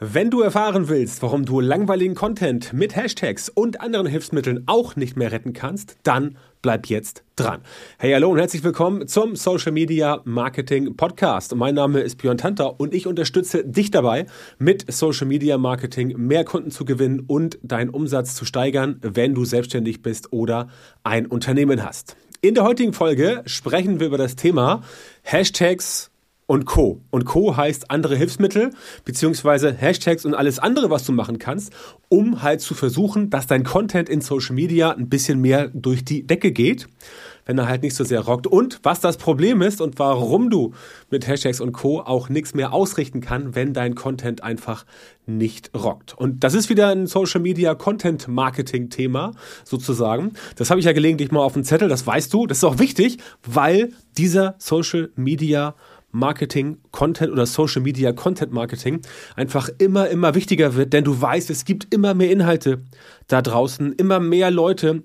Wenn du erfahren willst, warum du langweiligen Content mit Hashtags und anderen Hilfsmitteln auch nicht mehr retten kannst, dann bleib jetzt dran. Hey, hallo und herzlich willkommen zum Social Media Marketing Podcast. Mein Name ist Björn Tanter und ich unterstütze dich dabei, mit Social Media Marketing mehr Kunden zu gewinnen und deinen Umsatz zu steigern, wenn du selbstständig bist oder ein Unternehmen hast. In der heutigen Folge sprechen wir über das Thema Hashtags und Co. Und Co heißt andere Hilfsmittel, beziehungsweise Hashtags und alles andere, was du machen kannst, um halt zu versuchen, dass dein Content in Social Media ein bisschen mehr durch die Decke geht, wenn er halt nicht so sehr rockt. Und was das Problem ist und warum du mit Hashtags und Co. auch nichts mehr ausrichten kann, wenn dein Content einfach nicht rockt. Und das ist wieder ein Social Media Content Marketing Thema sozusagen. Das habe ich ja gelegentlich mal auf dem Zettel, das weißt du. Das ist auch wichtig, weil dieser Social Media Marketing, Content oder Social Media Content Marketing einfach immer, immer wichtiger wird, denn du weißt, es gibt immer mehr Inhalte da draußen, immer mehr Leute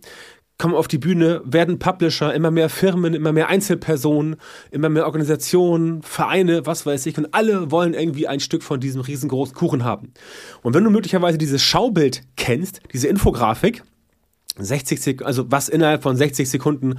kommen auf die Bühne, werden Publisher, immer mehr Firmen, immer mehr Einzelpersonen, immer mehr Organisationen, Vereine, was weiß ich, und alle wollen irgendwie ein Stück von diesem riesengroßen Kuchen haben. Und wenn du möglicherweise dieses Schaubild kennst, diese Infografik, 60 Sekunden, also was innerhalb von 60 Sekunden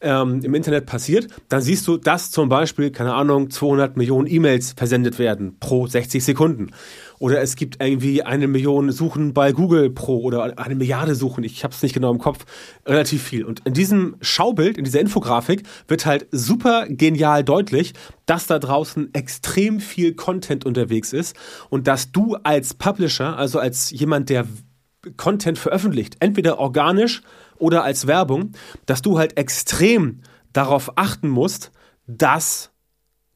ähm, im Internet passiert, dann siehst du, dass zum Beispiel, keine Ahnung, 200 Millionen E-Mails versendet werden pro 60 Sekunden. Oder es gibt irgendwie eine Million Suchen bei Google pro oder eine Milliarde Suchen, ich habe es nicht genau im Kopf, relativ viel. Und in diesem Schaubild, in dieser Infografik wird halt super genial deutlich, dass da draußen extrem viel Content unterwegs ist und dass du als Publisher, also als jemand, der Content veröffentlicht, entweder organisch oder als Werbung, dass du halt extrem darauf achten musst, dass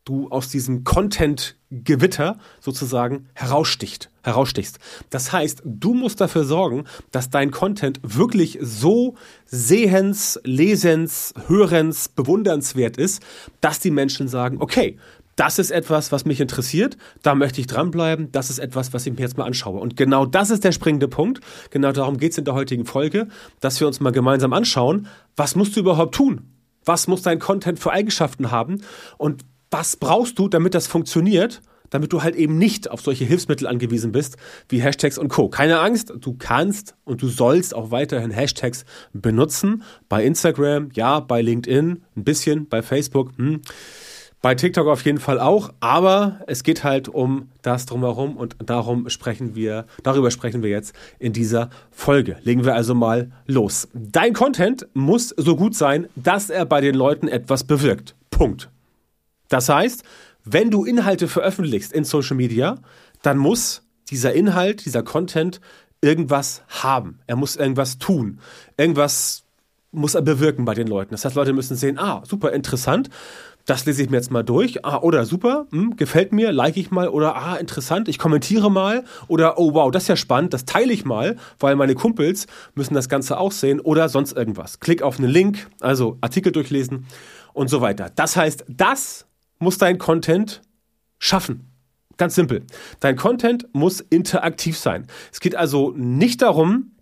du aus diesem Content-Gewitter sozusagen heraussticht, herausstichst. Das heißt, du musst dafür sorgen, dass dein Content wirklich so sehens, lesens, hörens, bewundernswert ist, dass die Menschen sagen, okay, das ist etwas, was mich interessiert, da möchte ich dranbleiben, das ist etwas, was ich mir jetzt mal anschaue. Und genau das ist der springende Punkt, genau darum geht es in der heutigen Folge, dass wir uns mal gemeinsam anschauen, was musst du überhaupt tun? Was muss dein Content für Eigenschaften haben? Und was brauchst du, damit das funktioniert? damit du halt eben nicht auf solche Hilfsmittel angewiesen bist wie Hashtags und Co. Keine Angst, du kannst und du sollst auch weiterhin Hashtags benutzen. Bei Instagram, ja, bei LinkedIn, ein bisschen, bei Facebook, hm. Bei TikTok auf jeden Fall auch, aber es geht halt um das drumherum und darum sprechen wir, darüber sprechen wir jetzt in dieser Folge. Legen wir also mal los. Dein Content muss so gut sein, dass er bei den Leuten etwas bewirkt. Punkt. Das heißt, wenn du Inhalte veröffentlichst in Social Media, dann muss dieser Inhalt, dieser Content irgendwas haben. Er muss irgendwas tun. Irgendwas muss er bewirken bei den Leuten. Das heißt, Leute müssen sehen, ah, super interessant das lese ich mir jetzt mal durch. Ah, oder super, hm, gefällt mir, like ich mal. Oder ah, interessant, ich kommentiere mal. Oder oh wow, das ist ja spannend, das teile ich mal, weil meine Kumpels müssen das Ganze auch sehen. Oder sonst irgendwas. Klick auf einen Link, also Artikel durchlesen und so weiter. Das heißt, das muss dein Content schaffen. Ganz simpel. Dein Content muss interaktiv sein. Es geht also nicht darum,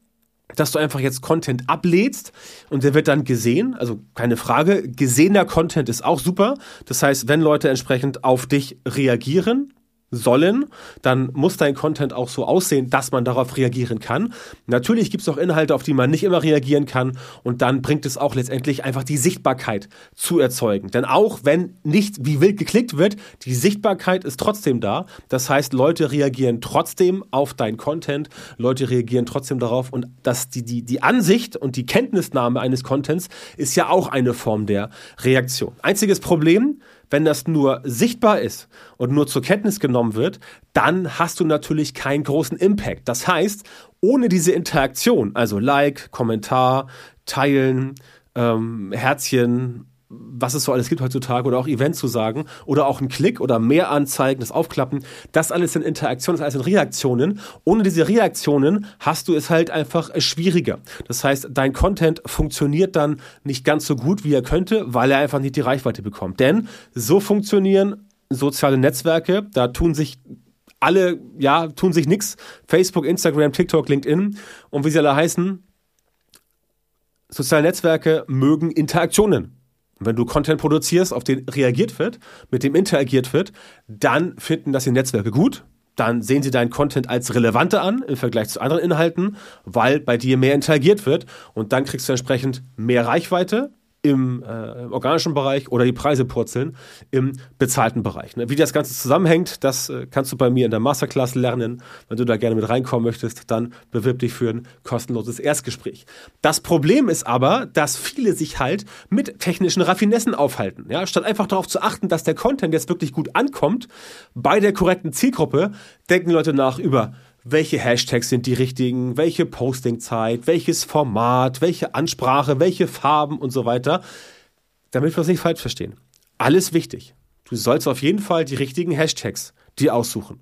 dass du einfach jetzt Content ablädst und der wird dann gesehen. Also keine Frage. Gesehener Content ist auch super. Das heißt, wenn Leute entsprechend auf dich reagieren, sollen, dann muss dein Content auch so aussehen, dass man darauf reagieren kann. Natürlich gibt es auch Inhalte, auf die man nicht immer reagieren kann und dann bringt es auch letztendlich einfach die Sichtbarkeit zu erzeugen. Denn auch wenn nicht wie wild geklickt wird, die Sichtbarkeit ist trotzdem da. Das heißt, Leute reagieren trotzdem auf dein Content, Leute reagieren trotzdem darauf und dass die, die, die Ansicht und die Kenntnisnahme eines Contents ist ja auch eine Form der Reaktion. Einziges Problem, wenn das nur sichtbar ist und nur zur Kenntnis genommen wird, dann hast du natürlich keinen großen Impact. Das heißt, ohne diese Interaktion, also Like, Kommentar, Teilen, ähm, Herzchen, was es so alles gibt heutzutage oder auch Event zu sagen oder auch ein Klick oder mehr Anzeigen, das Aufklappen, das alles sind Interaktionen, das alles sind Reaktionen. Ohne diese Reaktionen hast du es halt einfach schwieriger. Das heißt, dein Content funktioniert dann nicht ganz so gut, wie er könnte, weil er einfach nicht die Reichweite bekommt. Denn so funktionieren soziale Netzwerke, da tun sich alle, ja, tun sich nichts. Facebook, Instagram, TikTok, LinkedIn und wie sie alle heißen, soziale Netzwerke mögen Interaktionen. Und wenn du Content produzierst, auf den reagiert wird, mit dem interagiert wird, dann finden das die Netzwerke gut. dann sehen sie deinen Content als relevante an im Vergleich zu anderen Inhalten, weil bei dir mehr interagiert wird und dann kriegst du entsprechend mehr Reichweite, im äh, organischen Bereich oder die Preise purzeln im bezahlten Bereich. Ne? Wie das Ganze zusammenhängt, das äh, kannst du bei mir in der Masterclass lernen. Wenn du da gerne mit reinkommen möchtest, dann bewirb dich für ein kostenloses Erstgespräch. Das Problem ist aber, dass viele sich halt mit technischen Raffinessen aufhalten. Ja? Statt einfach darauf zu achten, dass der Content jetzt wirklich gut ankommt bei der korrekten Zielgruppe, denken Leute nach über welche Hashtags sind die richtigen, welche Postingzeit, welches Format, welche Ansprache, welche Farben und so weiter, damit wir es nicht falsch verstehen. Alles wichtig. Du sollst auf jeden Fall die richtigen Hashtags dir aussuchen.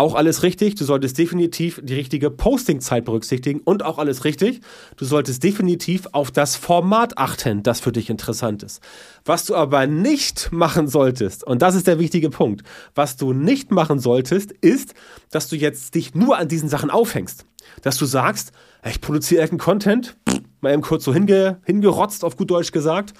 Auch alles richtig. Du solltest definitiv die richtige Postingzeit berücksichtigen und auch alles richtig. Du solltest definitiv auf das Format achten, das für dich interessant ist. Was du aber nicht machen solltest, und das ist der wichtige Punkt, was du nicht machen solltest, ist, dass du jetzt dich nur an diesen Sachen aufhängst. Dass du sagst, ich produziere irgendeinen Content, mal eben kurz so hinge, hingerotzt, auf gut Deutsch gesagt,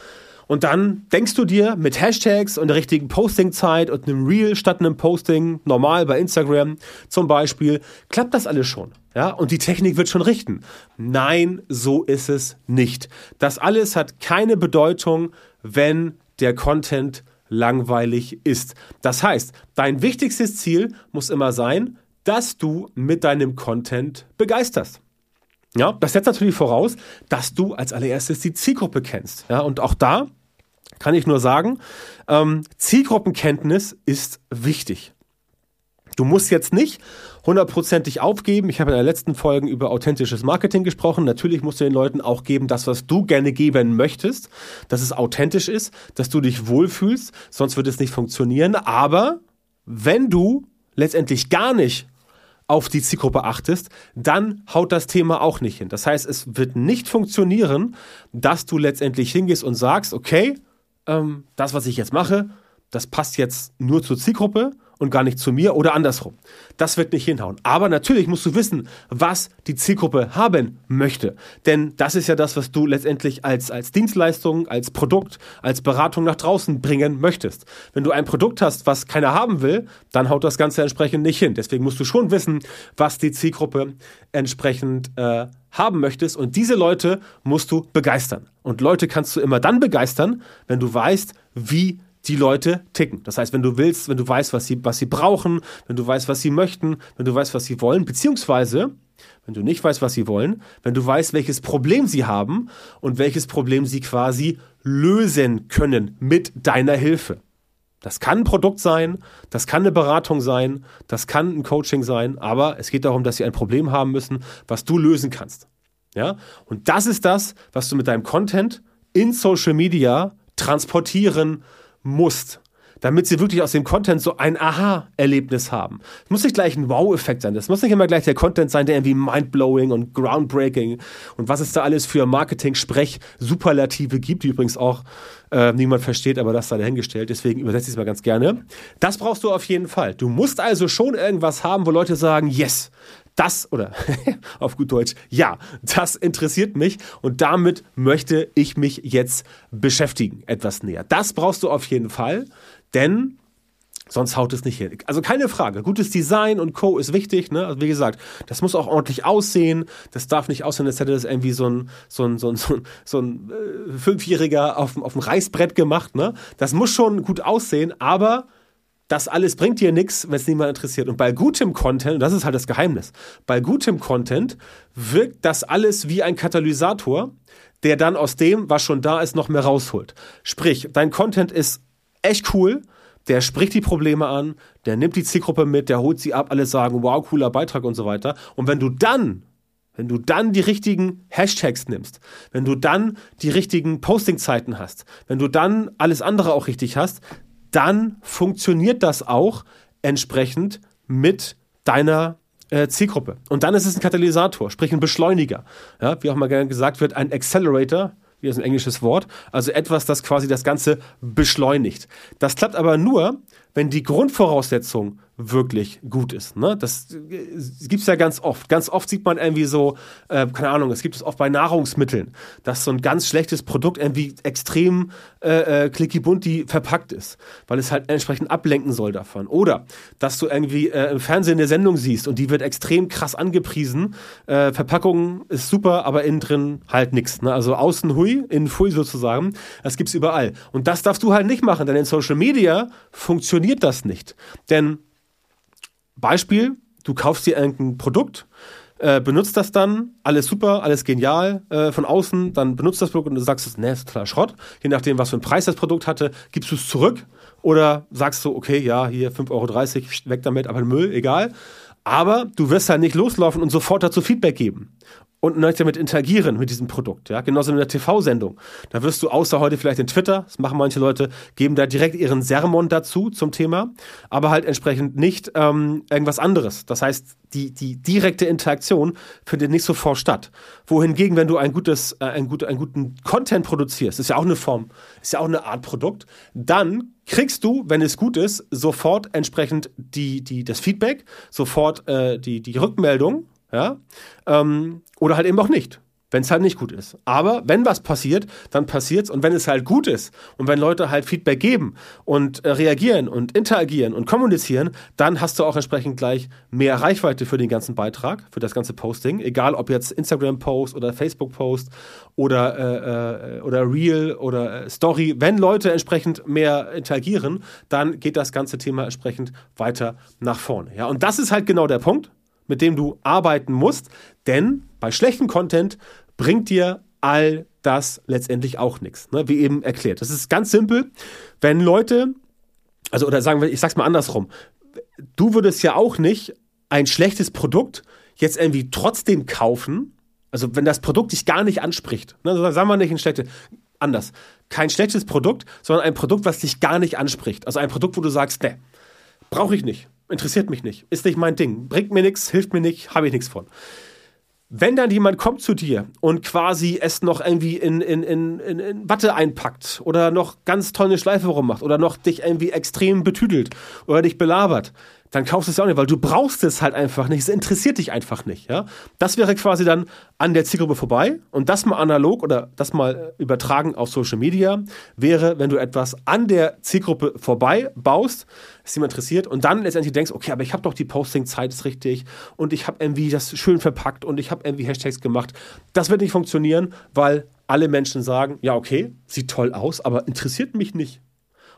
und dann denkst du dir mit Hashtags und der richtigen Postingzeit und einem Reel statt einem Posting, normal bei Instagram zum Beispiel, klappt das alles schon. Ja, und die Technik wird schon richten. Nein, so ist es nicht. Das alles hat keine Bedeutung, wenn der Content langweilig ist. Das heißt, dein wichtigstes Ziel muss immer sein, dass du mit deinem Content begeisterst. Ja, das setzt natürlich voraus, dass du als allererstes die Zielgruppe kennst. Ja, und auch da kann ich nur sagen, ähm, Zielgruppenkenntnis ist wichtig. Du musst jetzt nicht hundertprozentig aufgeben. Ich habe in der letzten Folge über authentisches Marketing gesprochen. Natürlich musst du den Leuten auch geben, das, was du gerne geben möchtest, dass es authentisch ist, dass du dich wohlfühlst, sonst wird es nicht funktionieren. Aber wenn du letztendlich gar nicht auf die Zielgruppe achtest, dann haut das Thema auch nicht hin. Das heißt, es wird nicht funktionieren, dass du letztendlich hingehst und sagst, okay, ähm, das, was ich jetzt mache, das passt jetzt nur zur Zielgruppe und gar nicht zu mir oder andersrum. Das wird nicht hinhauen. Aber natürlich musst du wissen, was die Zielgruppe haben möchte. Denn das ist ja das, was du letztendlich als, als Dienstleistung, als Produkt, als Beratung nach draußen bringen möchtest. Wenn du ein Produkt hast, was keiner haben will, dann haut das Ganze entsprechend nicht hin. Deswegen musst du schon wissen, was die Zielgruppe entsprechend äh, haben möchtest. Und diese Leute musst du begeistern. Und Leute kannst du immer dann begeistern, wenn du weißt, wie die Leute ticken. Das heißt, wenn du willst, wenn du weißt, was sie, was sie brauchen, wenn du weißt, was sie möchten, wenn du weißt, was sie wollen, beziehungsweise, wenn du nicht weißt, was sie wollen, wenn du weißt, welches Problem sie haben und welches Problem sie quasi lösen können mit deiner Hilfe. Das kann ein Produkt sein, das kann eine Beratung sein, das kann ein Coaching sein, aber es geht darum, dass sie ein Problem haben müssen, was du lösen kannst. Ja? Und das ist das, was du mit deinem Content in Social Media transportieren musst, damit sie wirklich aus dem Content so ein Aha-Erlebnis haben. Es muss nicht gleich ein Wow-Effekt sein. Das muss nicht immer gleich der Content sein, der irgendwie mindblowing und groundbreaking und was es da alles für Marketing-Sprech-Superlative gibt, die übrigens auch äh, niemand versteht, aber das sei dahingestellt. Deswegen übersetze ich es mal ganz gerne. Das brauchst du auf jeden Fall. Du musst also schon irgendwas haben, wo Leute sagen, yes, das oder auf gut Deutsch, ja, das interessiert mich und damit möchte ich mich jetzt beschäftigen, etwas näher. Das brauchst du auf jeden Fall, denn sonst haut es nicht hin. Also keine Frage. Gutes Design und Co. ist wichtig. Ne? Also wie gesagt, das muss auch ordentlich aussehen. Das darf nicht aussehen, als hätte das irgendwie so ein, so ein, so ein, so ein, so ein äh, Fünfjähriger auf, auf dem Reißbrett gemacht. Ne? Das muss schon gut aussehen, aber das alles bringt dir nichts, wenn es niemand interessiert. Und bei gutem Content, und das ist halt das Geheimnis, bei gutem Content wirkt das alles wie ein Katalysator, der dann aus dem, was schon da ist, noch mehr rausholt. Sprich, dein Content ist echt cool, der spricht die Probleme an, der nimmt die Zielgruppe mit, der holt sie ab, alle sagen, wow, cooler Beitrag und so weiter. Und wenn du dann wenn du dann die richtigen Hashtags nimmst, wenn du dann die richtigen Postingzeiten hast, wenn du dann alles andere auch richtig hast, dann funktioniert das auch entsprechend mit deiner äh, Zielgruppe. Und dann ist es ein Katalysator, sprich ein Beschleuniger. Ja, wie auch mal gerne gesagt wird, ein Accelerator, wie ist ein englisches Wort, also etwas, das quasi das Ganze beschleunigt. Das klappt aber nur, wenn die Grundvoraussetzung wirklich gut ist. Ne? Das gibt es ja ganz oft. Ganz oft sieht man irgendwie so, äh, keine Ahnung, es gibt es oft bei Nahrungsmitteln, dass so ein ganz schlechtes Produkt irgendwie extrem äh, äh, clicky bunti verpackt ist, weil es halt entsprechend ablenken soll davon. Oder dass du irgendwie äh, im Fernsehen eine Sendung siehst und die wird extrem krass angepriesen. Äh, Verpackung ist super, aber innen drin halt nichts. Ne? Also außen hui, innen fui sozusagen. Das gibt's überall. Und das darfst du halt nicht machen, denn in Social Media funktioniert das nicht. Denn Beispiel, du kaufst dir irgendein Produkt, äh, benutzt das dann, alles super, alles genial äh, von außen, dann benutzt das Produkt und du sagst, ne, ist totaler Schrott. Je nachdem, was für einen Preis das Produkt hatte, gibst du es zurück oder sagst du, okay, ja, hier 5,30 Euro, weg damit, aber Müll, egal. Aber du wirst halt nicht loslaufen und sofort dazu Feedback geben und nicht damit interagieren mit diesem Produkt. Ja? Genauso in der TV-Sendung. Da wirst du außer heute vielleicht in Twitter, das machen manche Leute, geben da direkt ihren Sermon dazu zum Thema, aber halt entsprechend nicht ähm, irgendwas anderes. Das heißt, die, die direkte Interaktion findet nicht sofort statt. Wohingegen, wenn du ein gutes, äh, ein gut, einen guten Content produzierst, ist ja auch eine Form, ist ja auch eine Art Produkt, dann kriegst du, wenn es gut ist, sofort entsprechend die, die, das Feedback, sofort äh, die, die Rückmeldung ja? Ähm, oder halt eben auch nicht, wenn es halt nicht gut ist. Aber wenn was passiert, dann passiert's. Und wenn es halt gut ist und wenn Leute halt Feedback geben und äh, reagieren und interagieren und kommunizieren, dann hast du auch entsprechend gleich mehr Reichweite für den ganzen Beitrag, für das ganze Posting. Egal ob jetzt Instagram-Post oder Facebook-Post oder, äh, äh, oder Reel oder äh, Story. Wenn Leute entsprechend mehr interagieren, dann geht das ganze Thema entsprechend weiter nach vorne. Ja, und das ist halt genau der Punkt mit dem du arbeiten musst, denn bei schlechtem Content bringt dir all das letztendlich auch nichts, ne? wie eben erklärt. Das ist ganz simpel. Wenn Leute, also oder sagen wir, ich sag's mal andersrum, du würdest ja auch nicht ein schlechtes Produkt jetzt irgendwie trotzdem kaufen, also wenn das Produkt dich gar nicht anspricht, ne? also sagen wir nicht ein schlechtes, anders, kein schlechtes Produkt, sondern ein Produkt, was dich gar nicht anspricht. Also ein Produkt, wo du sagst, ne, brauche ich nicht interessiert mich nicht, ist nicht mein Ding, bringt mir nichts, hilft mir nicht, habe ich nichts von. Wenn dann jemand kommt zu dir und quasi es noch irgendwie in, in, in, in, Watte einpackt oder noch ganz tolle Schleife rummacht oder noch dich irgendwie extrem betüdelt oder dich belabert, dann kaufst du es ja auch nicht, weil du brauchst es halt einfach nicht. Es interessiert dich einfach nicht. Ja? Das wäre quasi dann an der Zielgruppe vorbei. Und das mal analog oder das mal äh, übertragen auf Social Media wäre, wenn du etwas an der Zielgruppe vorbei baust, es jemand interessiert und dann letztendlich denkst, okay, aber ich habe doch die Posting-Zeit ist richtig und ich habe irgendwie das schön verpackt und ich habe irgendwie Hashtags gemacht. Das wird nicht funktionieren, weil alle Menschen sagen, ja, okay, sieht toll aus, aber interessiert mich nicht.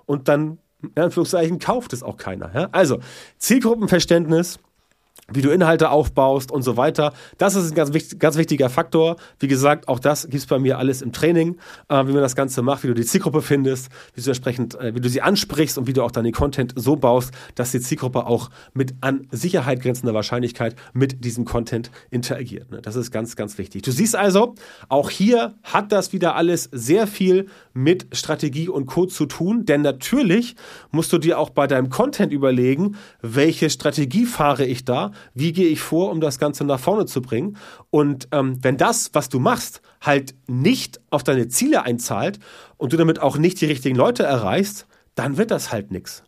Und dann in Anführungszeichen kauft es auch keiner. Ja? Also, Zielgruppenverständnis, wie du Inhalte aufbaust und so weiter. Das ist ein ganz, ganz wichtiger Faktor. Wie gesagt, auch das gibt es bei mir alles im Training, äh, wie man das Ganze macht, wie du die Zielgruppe findest, wie du entsprechend, äh, wie du sie ansprichst und wie du auch dann den Content so baust, dass die Zielgruppe auch mit an Sicherheit grenzender Wahrscheinlichkeit mit diesem Content interagiert. Ne? Das ist ganz, ganz wichtig. Du siehst also, auch hier hat das wieder alles sehr viel mit Strategie und Code zu tun, denn natürlich musst du dir auch bei deinem Content überlegen, welche Strategie fahre ich da, wie gehe ich vor, um das Ganze nach vorne zu bringen. Und ähm, wenn das, was du machst, halt nicht auf deine Ziele einzahlt und du damit auch nicht die richtigen Leute erreichst, dann wird das halt nichts.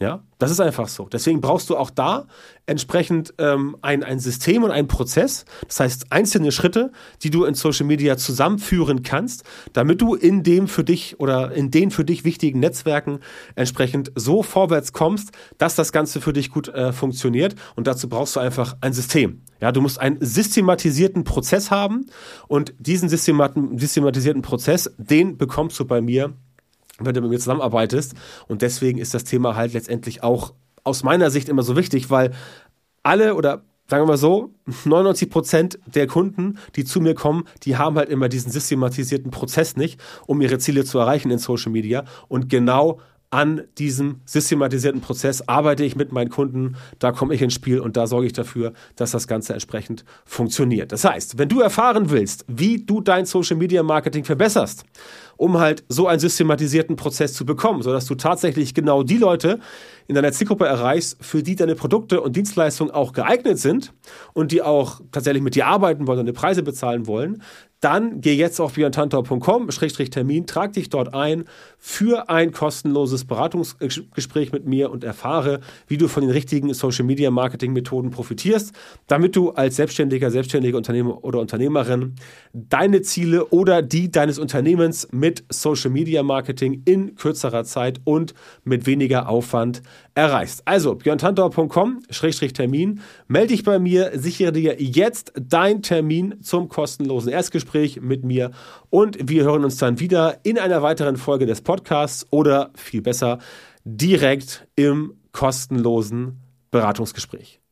Ja, das ist einfach so. Deswegen brauchst du auch da entsprechend ähm, ein, ein System und einen Prozess. Das heißt, einzelne Schritte, die du in Social Media zusammenführen kannst, damit du in dem für dich oder in den für dich wichtigen Netzwerken entsprechend so vorwärts kommst, dass das Ganze für dich gut äh, funktioniert. Und dazu brauchst du einfach ein System. Ja, du musst einen systematisierten Prozess haben und diesen systematisierten Prozess, den bekommst du bei mir wenn du mit mir zusammenarbeitest. Und deswegen ist das Thema halt letztendlich auch aus meiner Sicht immer so wichtig, weil alle oder sagen wir mal so, 99 Prozent der Kunden, die zu mir kommen, die haben halt immer diesen systematisierten Prozess nicht, um ihre Ziele zu erreichen in Social Media. Und genau an diesem systematisierten Prozess arbeite ich mit meinen Kunden, da komme ich ins Spiel und da sorge ich dafür, dass das Ganze entsprechend funktioniert. Das heißt, wenn du erfahren willst, wie du dein Social Media Marketing verbesserst, um halt so einen systematisierten Prozess zu bekommen, sodass du tatsächlich genau die Leute, in deiner Zielgruppe erreichst, für die deine Produkte und Dienstleistungen auch geeignet sind und die auch tatsächlich mit dir arbeiten wollen und deine Preise bezahlen wollen, dann geh jetzt auf björntantor.com-termin, trag dich dort ein für ein kostenloses Beratungsgespräch mit mir und erfahre, wie du von den richtigen Social Media Marketing Methoden profitierst, damit du als Selbstständiger, selbstständige Unternehmer oder Unternehmerin deine Ziele oder die deines Unternehmens mit Social Media Marketing in kürzerer Zeit und mit weniger Aufwand erreichst. Also björntantor.com-termin, melde dich bei mir, sichere dir jetzt dein Termin zum kostenlosen Erstgespräch Gespräch mit mir und wir hören uns dann wieder in einer weiteren Folge des Podcasts oder viel besser direkt im kostenlosen Beratungsgespräch.